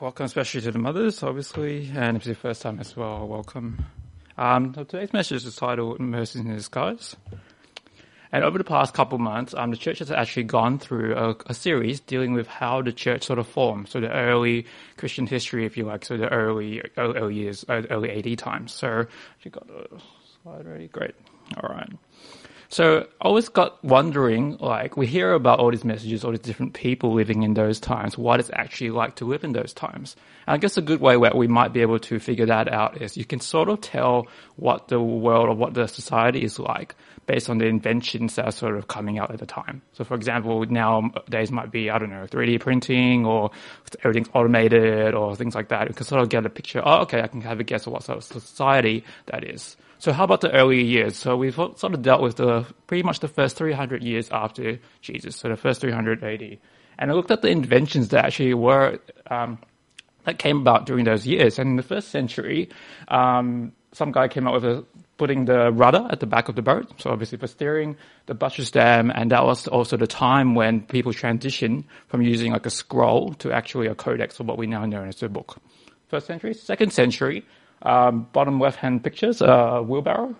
Welcome, especially to the mothers, obviously, and if it's your first time as well, welcome. Um, today's message is titled Mercy in Disguise. And over the past couple months, um, the church has actually gone through a, a, series dealing with how the church sort of formed. So the early Christian history, if you like, so the early, early years, early AD times. So you got a slide ready? Great. All right. So I always got wondering, like, we hear about all these messages, all these different people living in those times, what it's actually like to live in those times. And I guess a good way where we might be able to figure that out is you can sort of tell what the world or what the society is like based on the inventions that are sort of coming out at the time. So for example, nowadays might be, I don't know, 3D printing or everything's automated or things like that. You can sort of get a picture, oh, okay, I can have a guess of what sort of society that is. So how about the earlier years? So we've sort of dealt with the pretty much the first 300 years after Jesus, so the first 300 AD, and I looked at the inventions that actually were um, that came about during those years. And in the first century, um, some guy came up with a, putting the rudder at the back of the boat, so obviously for steering, the buttress dam, and that was also the time when people transitioned from using like a scroll to actually a codex, or what we now know as a book. First century, second century, um, bottom left hand pictures, uh, wheelbarrow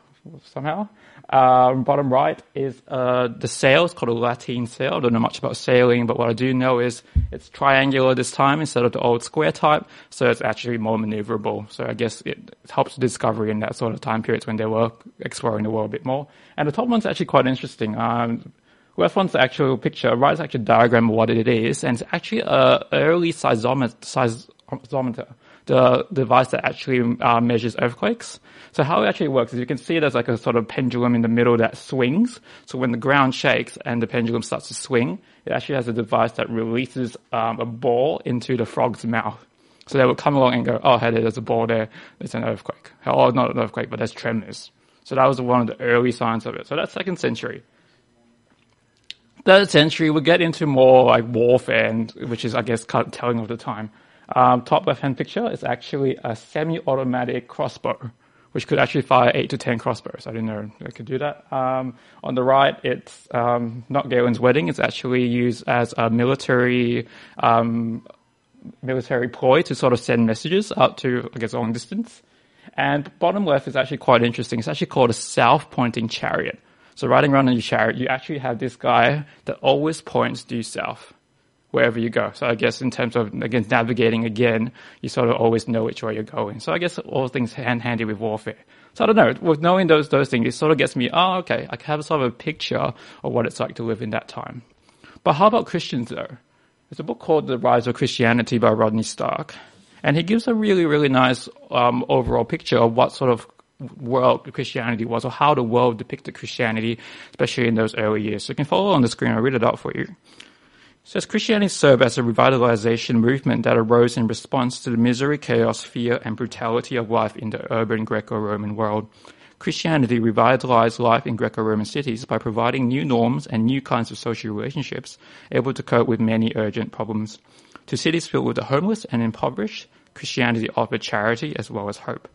somehow. Um, bottom right is uh, the sail. It's called a lateen sail. I don't know much about sailing, but what I do know is it's triangular this time instead of the old square type, so it's actually more maneuverable. So I guess it helps discovery in that sort of time periods when they were exploring the world a bit more. And the top one's actually quite interesting. Um, left one's the actual picture, right is actually a diagram of what it is, and it's actually a early seismometer. The device that actually uh, measures earthquakes. So how it actually works is you can see there's like a sort of pendulum in the middle that swings. So when the ground shakes and the pendulum starts to swing, it actually has a device that releases um, a ball into the frog's mouth. So they would come along and go, oh, hey, there's a ball there. There's an earthquake. Oh, not an earthquake, but there's tremors. So that was one of the early signs of it. So that's second century. Third century, we get into more like warfare, and, which is, I guess, kind of telling of the time. Um, top left-hand picture is actually a semi-automatic crossbow, which could actually fire eight to ten crossbows. I didn't know I could do that. Um, on the right, it's um, not Galen's wedding. It's actually used as a military um, military ploy to sort of send messages out to, I guess, long distance. And bottom left is actually quite interesting. It's actually called a south-pointing chariot. So riding around in your chariot, you actually have this guy that always points due south wherever you go. So I guess in terms of, again, navigating again, you sort of always know which way you're going. So I guess all things hand handy with warfare. So I don't know, with knowing those, those things, it sort of gets me, oh, okay, I can have sort of a picture of what it's like to live in that time. But how about Christians though? There's a book called The Rise of Christianity by Rodney Stark. And he gives a really, really nice um, overall picture of what sort of world Christianity was or how the world depicted Christianity, especially in those early years. So you can follow on the screen. I'll read it out for you says Christianity served as a revitalization movement that arose in response to the misery, chaos, fear, and brutality of life in the urban Greco-Roman world. Christianity revitalized life in Greco-Roman cities by providing new norms and new kinds of social relationships able to cope with many urgent problems. To cities filled with the homeless and impoverished, Christianity offered charity as well as hope.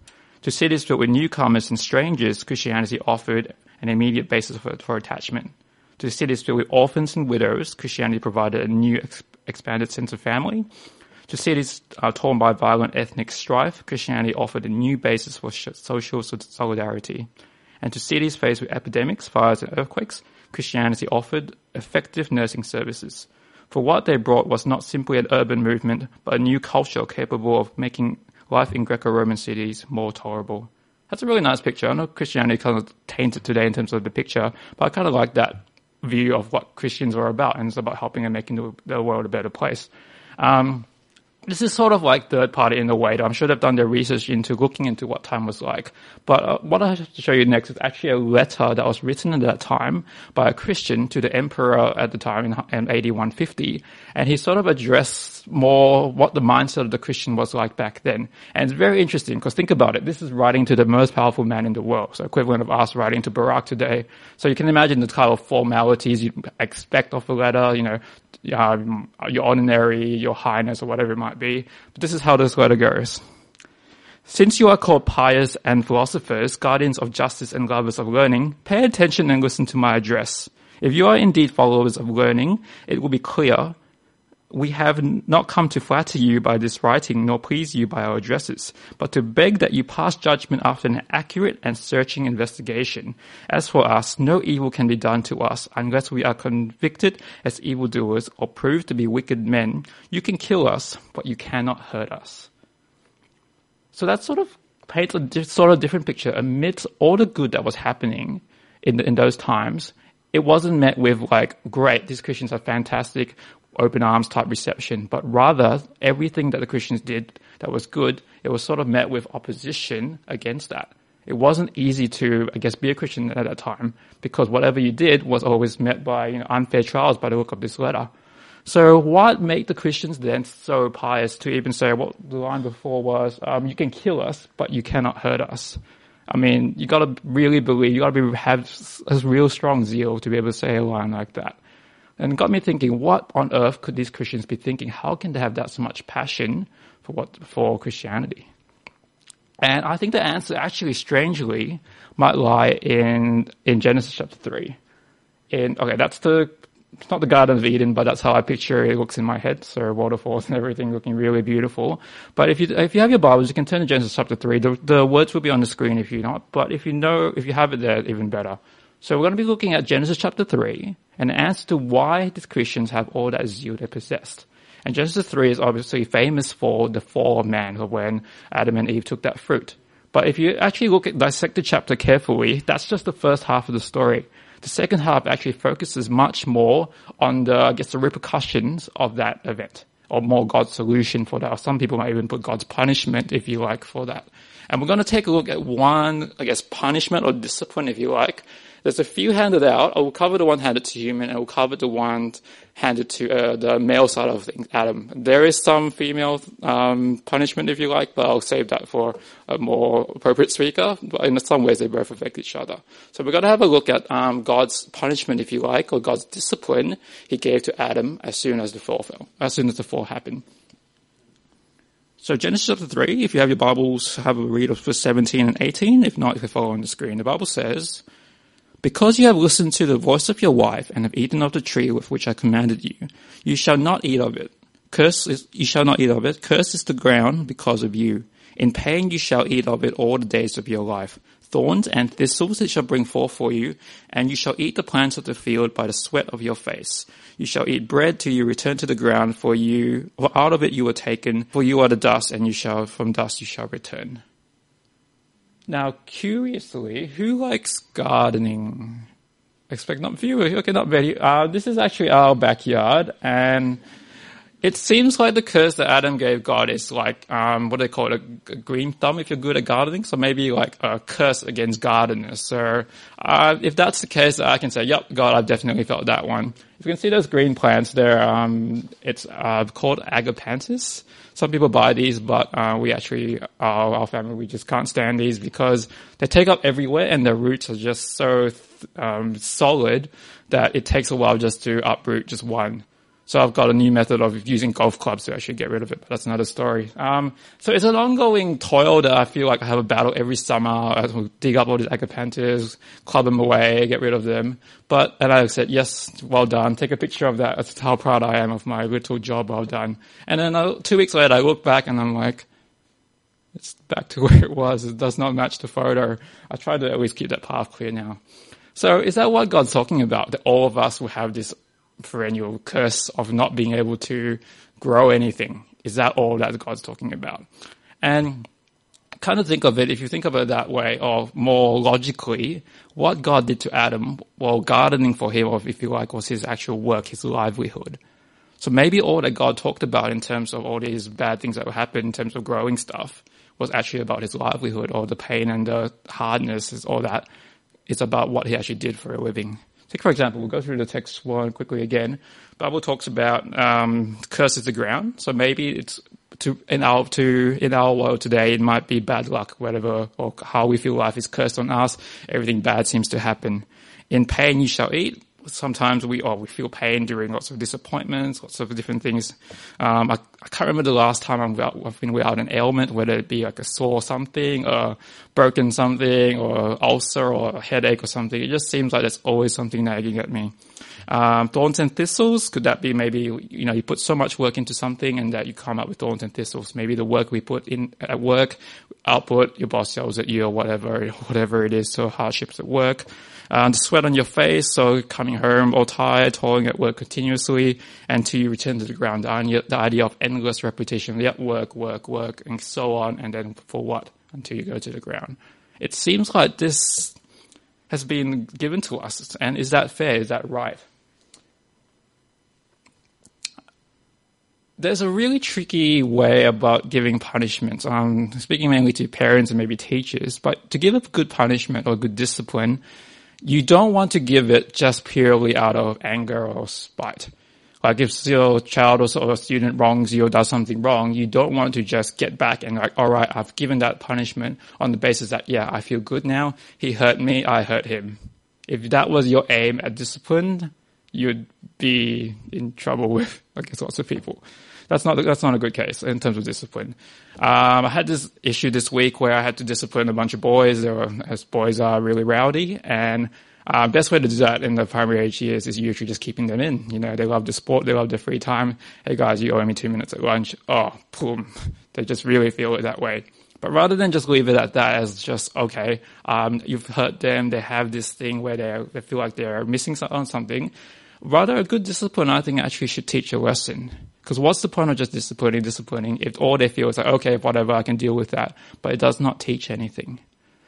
To cities filled with newcomers and strangers, Christianity offered an immediate basis for, for attachment. To cities filled with orphans and widows, Christianity provided a new ex- expanded sense of family. To cities uh, torn by violent ethnic strife, Christianity offered a new basis for social solidarity. And to cities faced with epidemics, fires, and earthquakes, Christianity offered effective nursing services. For what they brought was not simply an urban movement, but a new culture capable of making life in Greco-Roman cities more tolerable. That's a really nice picture. I know Christianity kind of tainted today in terms of the picture, but I kind of like that view of what Christians are about, and it's about helping and making the, the world a better place. Um, this is sort of like third party in a way. That I'm sure they've done their research into looking into what time was like. But uh, what I have to show you next is actually a letter that was written at that time by a Christian to the emperor at the time in, in AD 150. And he sort of addressed more what the mindset of the Christian was like back then. And it's very interesting because think about it. This is writing to the most powerful man in the world. So equivalent of us writing to Barack today. So you can imagine the kind of formalities you expect of a letter, you know, your ordinary, your highness, or whatever it might be. But this is how this letter goes. Since you are called pious and philosophers, guardians of justice and lovers of learning, pay attention and listen to my address. If you are indeed followers of learning, it will be clear we have not come to flatter you by this writing, nor please you by our addresses, but to beg that you pass judgment after an accurate and searching investigation. As for us, no evil can be done to us unless we are convicted as evildoers or proved to be wicked men. You can kill us, but you cannot hurt us. So that sort of paints a sort of different picture amidst all the good that was happening in, the, in those times it wasn't met with like, great, these Christians are fantastic open arms type reception, but rather everything that the Christians did that was good, it was sort of met with opposition against that. It wasn't easy to, I guess, be a Christian at that time because whatever you did was always met by you know, unfair trials by the look of this letter. So what made the Christians then so pious to even say what the line before was, um, you can kill us, but you cannot hurt us? I mean, you gotta really believe, you gotta be, have a real strong zeal to be able to say a line like that. And got me thinking, what on earth could these Christians be thinking? How can they have that so much passion for what, for Christianity? And I think the answer actually strangely might lie in, in Genesis chapter 3. In, okay, that's the, it's not the Garden of Eden, but that's how I picture it looks in my head. So waterfalls and everything looking really beautiful. But if you, if you have your Bibles, you can turn to Genesis chapter 3. The, the words will be on the screen if you're not, but if you know, if you have it there, even better. So we're going to be looking at Genesis chapter 3 and answer to why these Christians have all that zeal they possessed. And Genesis 3 is obviously famous for the fall of man, when Adam and Eve took that fruit. But if you actually look at, dissect the chapter carefully, that's just the first half of the story. The second half actually focuses much more on the, I guess, the repercussions of that event, or more God's solution for that. Or some people might even put God's punishment, if you like, for that. And we're going to take a look at one, I guess, punishment or discipline, if you like, there's a few handed out. I will cover the one handed to human, and I will cover the one handed to uh, the male side of things, Adam. There is some female um, punishment, if you like, but I'll save that for a more appropriate speaker. But in some ways, they both affect each other. So we're going to have a look at um, God's punishment, if you like, or God's discipline He gave to Adam as soon as the fall fell, as soon as the fall happened. So Genesis chapter 3, if you have your Bibles, have a read of verse 17 and 18. If not, if you can follow on the screen. The Bible says, because you have listened to the voice of your wife and have eaten of the tree with which I commanded you, you shall not eat of it. Curse is, you shall not eat of it. Curse is the ground because of you. In pain you shall eat of it all the days of your life. Thorns and thistles it shall bring forth for you, and you shall eat the plants of the field by the sweat of your face. You shall eat bread till you return to the ground, for you, for out of it you were taken, for you are the dust, and you shall, from dust you shall return. Now, curiously, who likes gardening? Expect not few. Okay, not very. Uh, this is actually our backyard, and it seems like the curse that Adam gave God is like, um, what do they call it? A, green thumb if you're good at gardening. So maybe like a curse against gardeners. So, uh, if that's the case, I can say, yep, God, I've definitely felt that one. If you can see those green plants there, um, it's, uh, called agapanthus some people buy these, but uh, we actually, our, our, family, we just can't stand these because they take up everywhere and their roots are just so um, solid that it takes a while just to uproot just one. So I've got a new method of using golf clubs to actually get rid of it, but that's another story. Um, so it's an ongoing toil that I feel like I have a battle every summer. I dig up all these agapanthus, club them away, get rid of them. But, and I said, yes, well done. Take a picture of that. That's how proud I am of my little job well done. And then uh, two weeks later, I look back and I'm like, it's back to where it was. It does not match the photo. I try to at least keep that path clear now. So is that what God's talking about? That all of us will have this perennial curse of not being able to grow anything. Is that all that God's talking about? And kind of think of it, if you think of it that way, or more logically, what God did to Adam, well, gardening for him, or if you like, was his actual work, his livelihood. So maybe all that God talked about in terms of all these bad things that would happen in terms of growing stuff was actually about his livelihood, or the pain and the hardness, is all that. It's about what he actually did for a living. Take for example, we'll go through the text one quickly again. Bible talks about um, curses the ground. So maybe it's to in our to in our world today, it might be bad luck, whatever, or how we feel life is cursed on us. Everything bad seems to happen. In pain you shall eat sometimes we oh we feel pain during lots of disappointments, lots of different things. Um, I, I, can't remember the last time i have been without an ailment, whether it be like a sore something, or broken something, or ulcer, or a headache or something. It just seems like there's always something nagging at me. Um, thorns and thistles, could that be maybe, you know, you put so much work into something and that you come up with thorns and thistles? Maybe the work we put in at work, output, your boss yells at you or whatever, whatever it is, so hardships at work. Um, the sweat on your face, so coming home all tired, toiling at work continuously, until you return to the ground. The idea, of endless repetition, yep, work, work, work, and so on, and then for what? Until you go to the ground. It seems like this has been given to us, and is that fair? Is that right? there's a really tricky way about giving punishment. Um, speaking mainly to parents and maybe teachers, but to give a good punishment or good discipline, you don't want to give it just purely out of anger or spite. Like if your child or, a student wrongs you or does something wrong, you don't want to just get back and like, all right, I've given that punishment on the basis that, yeah, I feel good now. He hurt me. I hurt him. If that was your aim at discipline, you'd be in trouble with, I guess, lots of people that's not that's not a good case in terms of discipline. Um, I had this issue this week where I had to discipline a bunch of boys. Were, as boys are really rowdy, and uh, best way to do that in the primary age years is usually just keeping them in. You know, they love the sport, they love the free time. Hey guys, you owe me two minutes at lunch. Oh, boom. They just really feel it that way. But rather than just leave it at that as just, okay, um, you've hurt them, they have this thing where they, they feel like they're missing on something, rather a good discipline, I think actually should teach a lesson. Because what's the point of just disciplining, disciplining if all they feel is like, okay, whatever, I can deal with that, but it does not teach anything.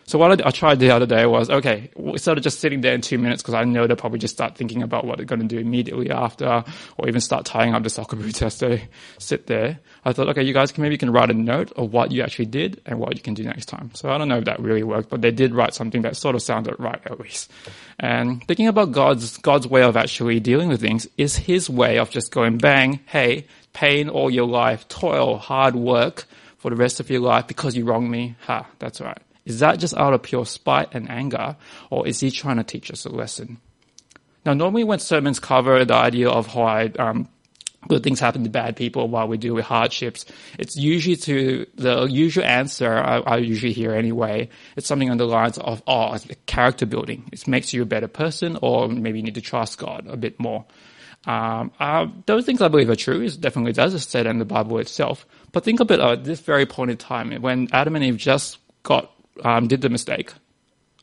So what I, I, tried the other day was, okay, instead of just sitting there in two minutes, because I know they'll probably just start thinking about what they're going to do immediately after, or even start tying up the soccer boots as they sit there. I thought, okay, you guys can maybe you can write a note of what you actually did and what you can do next time. So I don't know if that really worked, but they did write something that sort of sounded right at least. And thinking about God's, God's way of actually dealing with things is his way of just going bang, hey, pain all your life, toil, hard work for the rest of your life because you wronged me. Ha, that's right. Is that just out of pure spite and anger, or is he trying to teach us a lesson? Now, normally when sermons cover the idea of how um, good things happen to bad people while we deal with hardships, it's usually to the usual answer I, I usually hear anyway. It's something on the lines of, oh, it's character building. It makes you a better person, or maybe you need to trust God a bit more. Um, uh, those things I believe are true. It definitely does. It's said in the Bible itself. But think of it at this very point in time when Adam and Eve just got um, did the mistake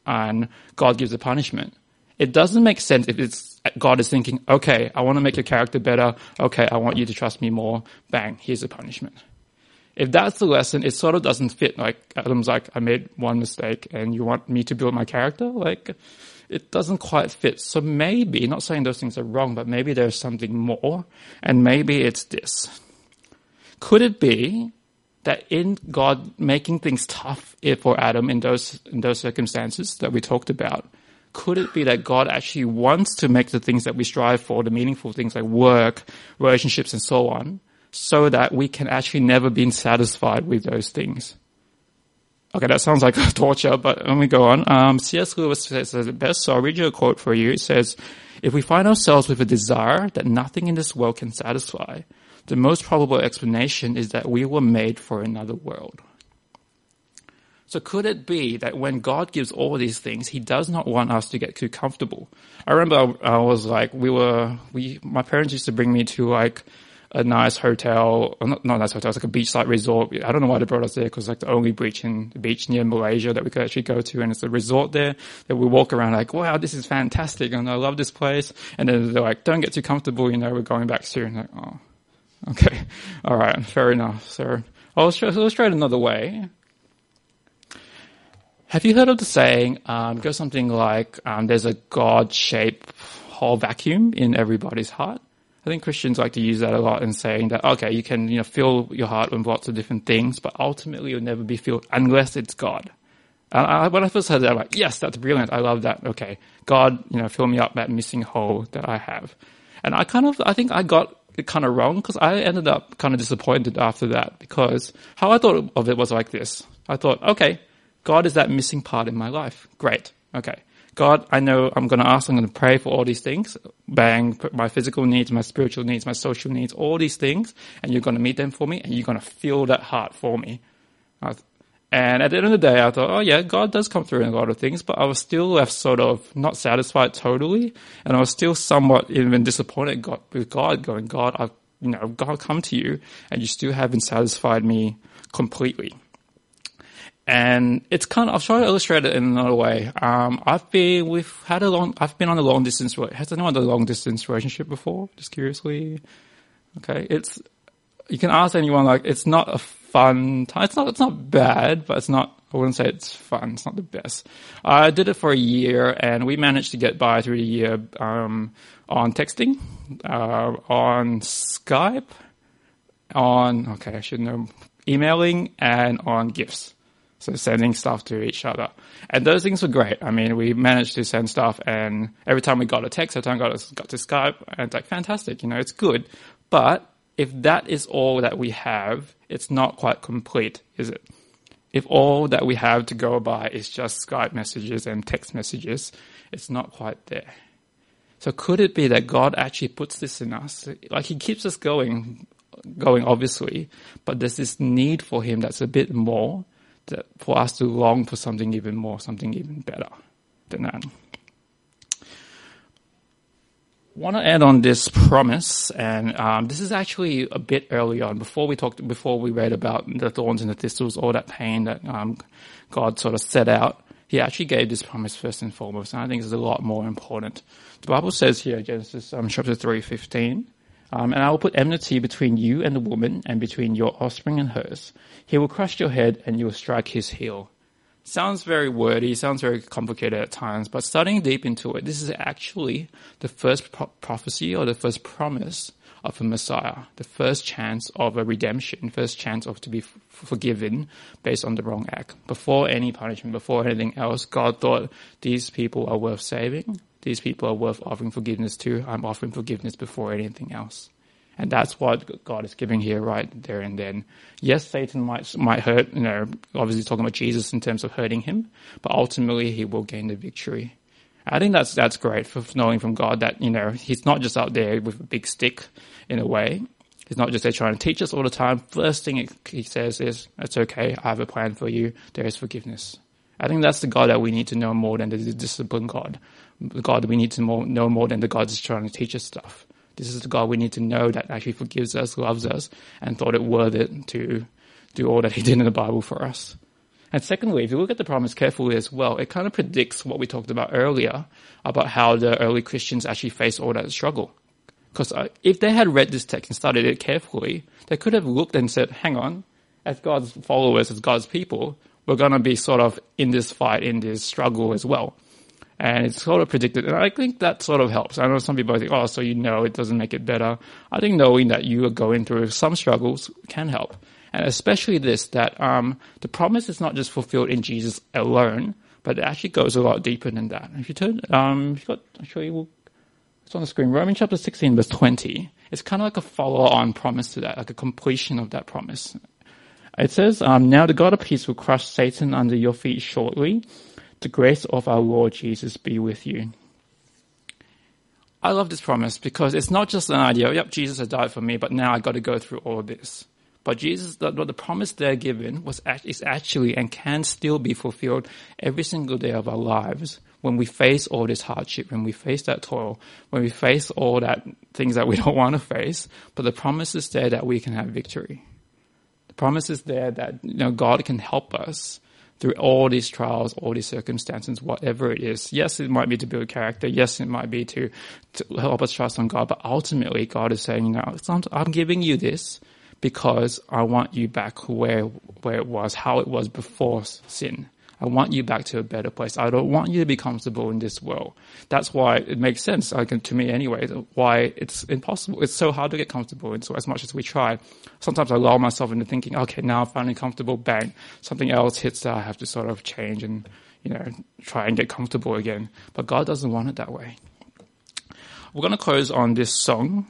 and God gives a punishment. It doesn't make sense if it's God is thinking, okay, I want to make your character better. Okay, I want you to trust me more. Bang, here's a punishment. If that's the lesson, it sort of doesn't fit. Like Adam's like, I made one mistake and you want me to build my character? Like, it doesn't quite fit. So maybe, not saying those things are wrong, but maybe there's something more and maybe it's this. Could it be that in God making things tough for Adam in those in those circumstances that we talked about, could it be that God actually wants to make the things that we strive for, the meaningful things like work, relationships, and so on, so that we can actually never be satisfied with those things? Okay, that sounds like torture, but let me go on. Um, C.S. Lewis says it best, so I'll read you a quote for you. It says, if we find ourselves with a desire that nothing in this world can satisfy, the most probable explanation is that we were made for another world. So could it be that when God gives all these things, He does not want us to get too comfortable? I remember I, was like, we were, we, my parents used to bring me to like a nice hotel, not, not a nice hotel, it's like a beachside resort. I don't know why they brought us there because like the only beach in the beach near Malaysia that we could actually go to. And it's a resort there that we walk around like, wow, this is fantastic. And I love this place. And then they're like, don't get too comfortable. You know, we're going back soon. Like, oh, Okay. All right. Fair enough, let's try it another way. Have you heard of the saying, um, goes something like, um, there's a God-shaped hole vacuum in everybody's heart? I think Christians like to use that a lot in saying that, okay, you can, you know, fill your heart with lots of different things, but ultimately you'll never be filled unless it's God. And I, when I first heard that, I'm like, yes, that's brilliant. I love that. Okay. God, you know, fill me up that missing hole that I have. And I kind of, I think I got kind of wrong because I ended up kind of disappointed after that because how I thought of it was like this. I thought, okay, God is that missing part in my life. Great. Okay. God, I know I'm going to ask, I'm going to pray for all these things. Bang, my physical needs, my spiritual needs, my social needs, all these things. And you're going to meet them for me and you're going to fill that heart for me. And at the end of the day, I thought, oh yeah, God does come through in a lot of things, but I was still left sort of not satisfied totally. And I was still somewhat even disappointed with God going, God, I've, you know, God come to you and you still haven't satisfied me completely. And it's kind of, I'll try to illustrate it in another way. Um, I've been, we've had a long, I've been on a long distance, has anyone had a long distance relationship before? Just curiously. Okay. It's, you can ask anyone like, it's not a fun time. It's not, it's not bad, but it's not, I wouldn't say it's fun. It's not the best. I did it for a year and we managed to get by through the year, um, on texting, uh, on Skype, on, okay, I should know, emailing and on gifts. So sending stuff to each other. And those things were great. I mean, we managed to send stuff and every time we got a text, every time we got, got to Skype, and it's like fantastic, you know, it's good. But if that is all that we have, it's not quite complete, is it? If all that we have to go by is just Skype messages and text messages, it's not quite there. So could it be that God actually puts this in us? Like He keeps us going, going obviously, but there's this need for Him that's a bit more, that for us to long for something even more, something even better than that want to add on this promise, and um, this is actually a bit early on. Before we talked, before we read about the thorns and the thistles, all that pain that um, God sort of set out, He actually gave this promise first and foremost, and I think it's a lot more important. The Bible says here, Genesis um, chapter three, fifteen. Um, and I will put enmity between you and the woman, and between your offspring and hers. He will crush your head, and you will strike his heel sounds very wordy, sounds very complicated at times, but studying deep into it, this is actually the first pro- prophecy or the first promise of a Messiah, the first chance of a redemption, first chance of to be f- forgiven based on the wrong act. Before any punishment, before anything else, God thought these people are worth saving. These people are worth offering forgiveness to. I'm offering forgiveness before anything else. And that's what God is giving here right there and then. Yes, Satan might, might hurt, you know, obviously talking about Jesus in terms of hurting him, but ultimately he will gain the victory. I think that's, that's great for knowing from God that, you know, he's not just out there with a big stick in a way. He's not just there trying to teach us all the time. First thing he says is, it's okay. I have a plan for you. There is forgiveness. I think that's the God that we need to know more than the discipline God. The God that we need to know more than the God that's trying to teach us stuff. This is the God we need to know that actually forgives us, loves us, and thought it worth it to do all that He did in the Bible for us. And secondly, if you look at the promise carefully as well, it kind of predicts what we talked about earlier about how the early Christians actually faced all that struggle. Because uh, if they had read this text and studied it carefully, they could have looked and said, hang on, as God's followers, as God's people, we're going to be sort of in this fight, in this struggle as well and it's sort of predicted. And I think that sort of helps. I know some people think, oh, so you know it doesn't make it better. I think knowing that you are going through some struggles can help. And especially this, that um, the promise is not just fulfilled in Jesus alone, but it actually goes a lot deeper than that. If you turn, um, if you got, I'll show you, it's on the screen, Romans chapter 16, verse 20. It's kind of like a follow-on promise to that, like a completion of that promise. It says, um, now the God of peace will crush Satan under your feet shortly. The grace of our Lord Jesus be with you. I love this promise because it's not just an idea, yep, Jesus has died for me, but now I got to go through all this. But Jesus, the, the promise they're given was is actually and can still be fulfilled every single day of our lives when we face all this hardship, when we face that toil, when we face all that things that we don't want to face. But the promise is there that we can have victory. The promise is there that you know God can help us through all these trials, all these circumstances, whatever it is. Yes, it might be to build character. Yes, it might be to, to help us trust on God. But ultimately, God is saying, you know, I'm giving you this because I want you back where, where it was, how it was before sin. I want you back to a better place. I don't want you to be comfortable in this world. That's why it makes sense, like, to me anyway, why it's impossible. It's so hard to get comfortable. And so as much as we try, sometimes I lull myself into thinking, okay, now I'm finally comfortable, bang, something else hits that I have to sort of change and, you know, try and get comfortable again. But God doesn't want it that way. We're going to close on this song.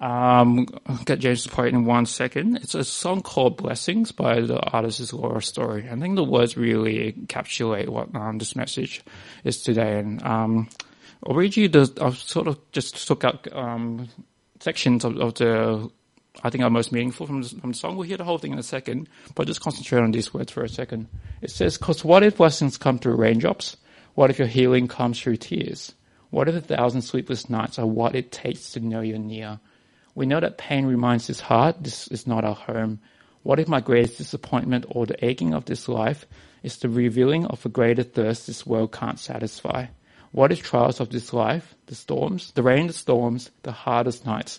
Um, I'll get James to play it in one second. It's a song called Blessings by the artist Laura Story. I think the words really encapsulate what um, this message is today. And um, I'll the, I've sort of just took out um, sections of, of, the I think are most meaningful from the, from the song. We'll hear the whole thing in a second, but just concentrate on these words for a second. It says, cause what if blessings come through raindrops? What if your healing comes through tears? What if a thousand sleepless nights are what it takes to know you're near? We know that pain reminds this heart this is not our home. What if my greatest disappointment or the aching of this life is the revealing of a greater thirst this world can't satisfy? What if trials of this life, the storms, the rain, the storms, the hardest nights,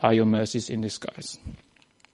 are your mercies in disguise.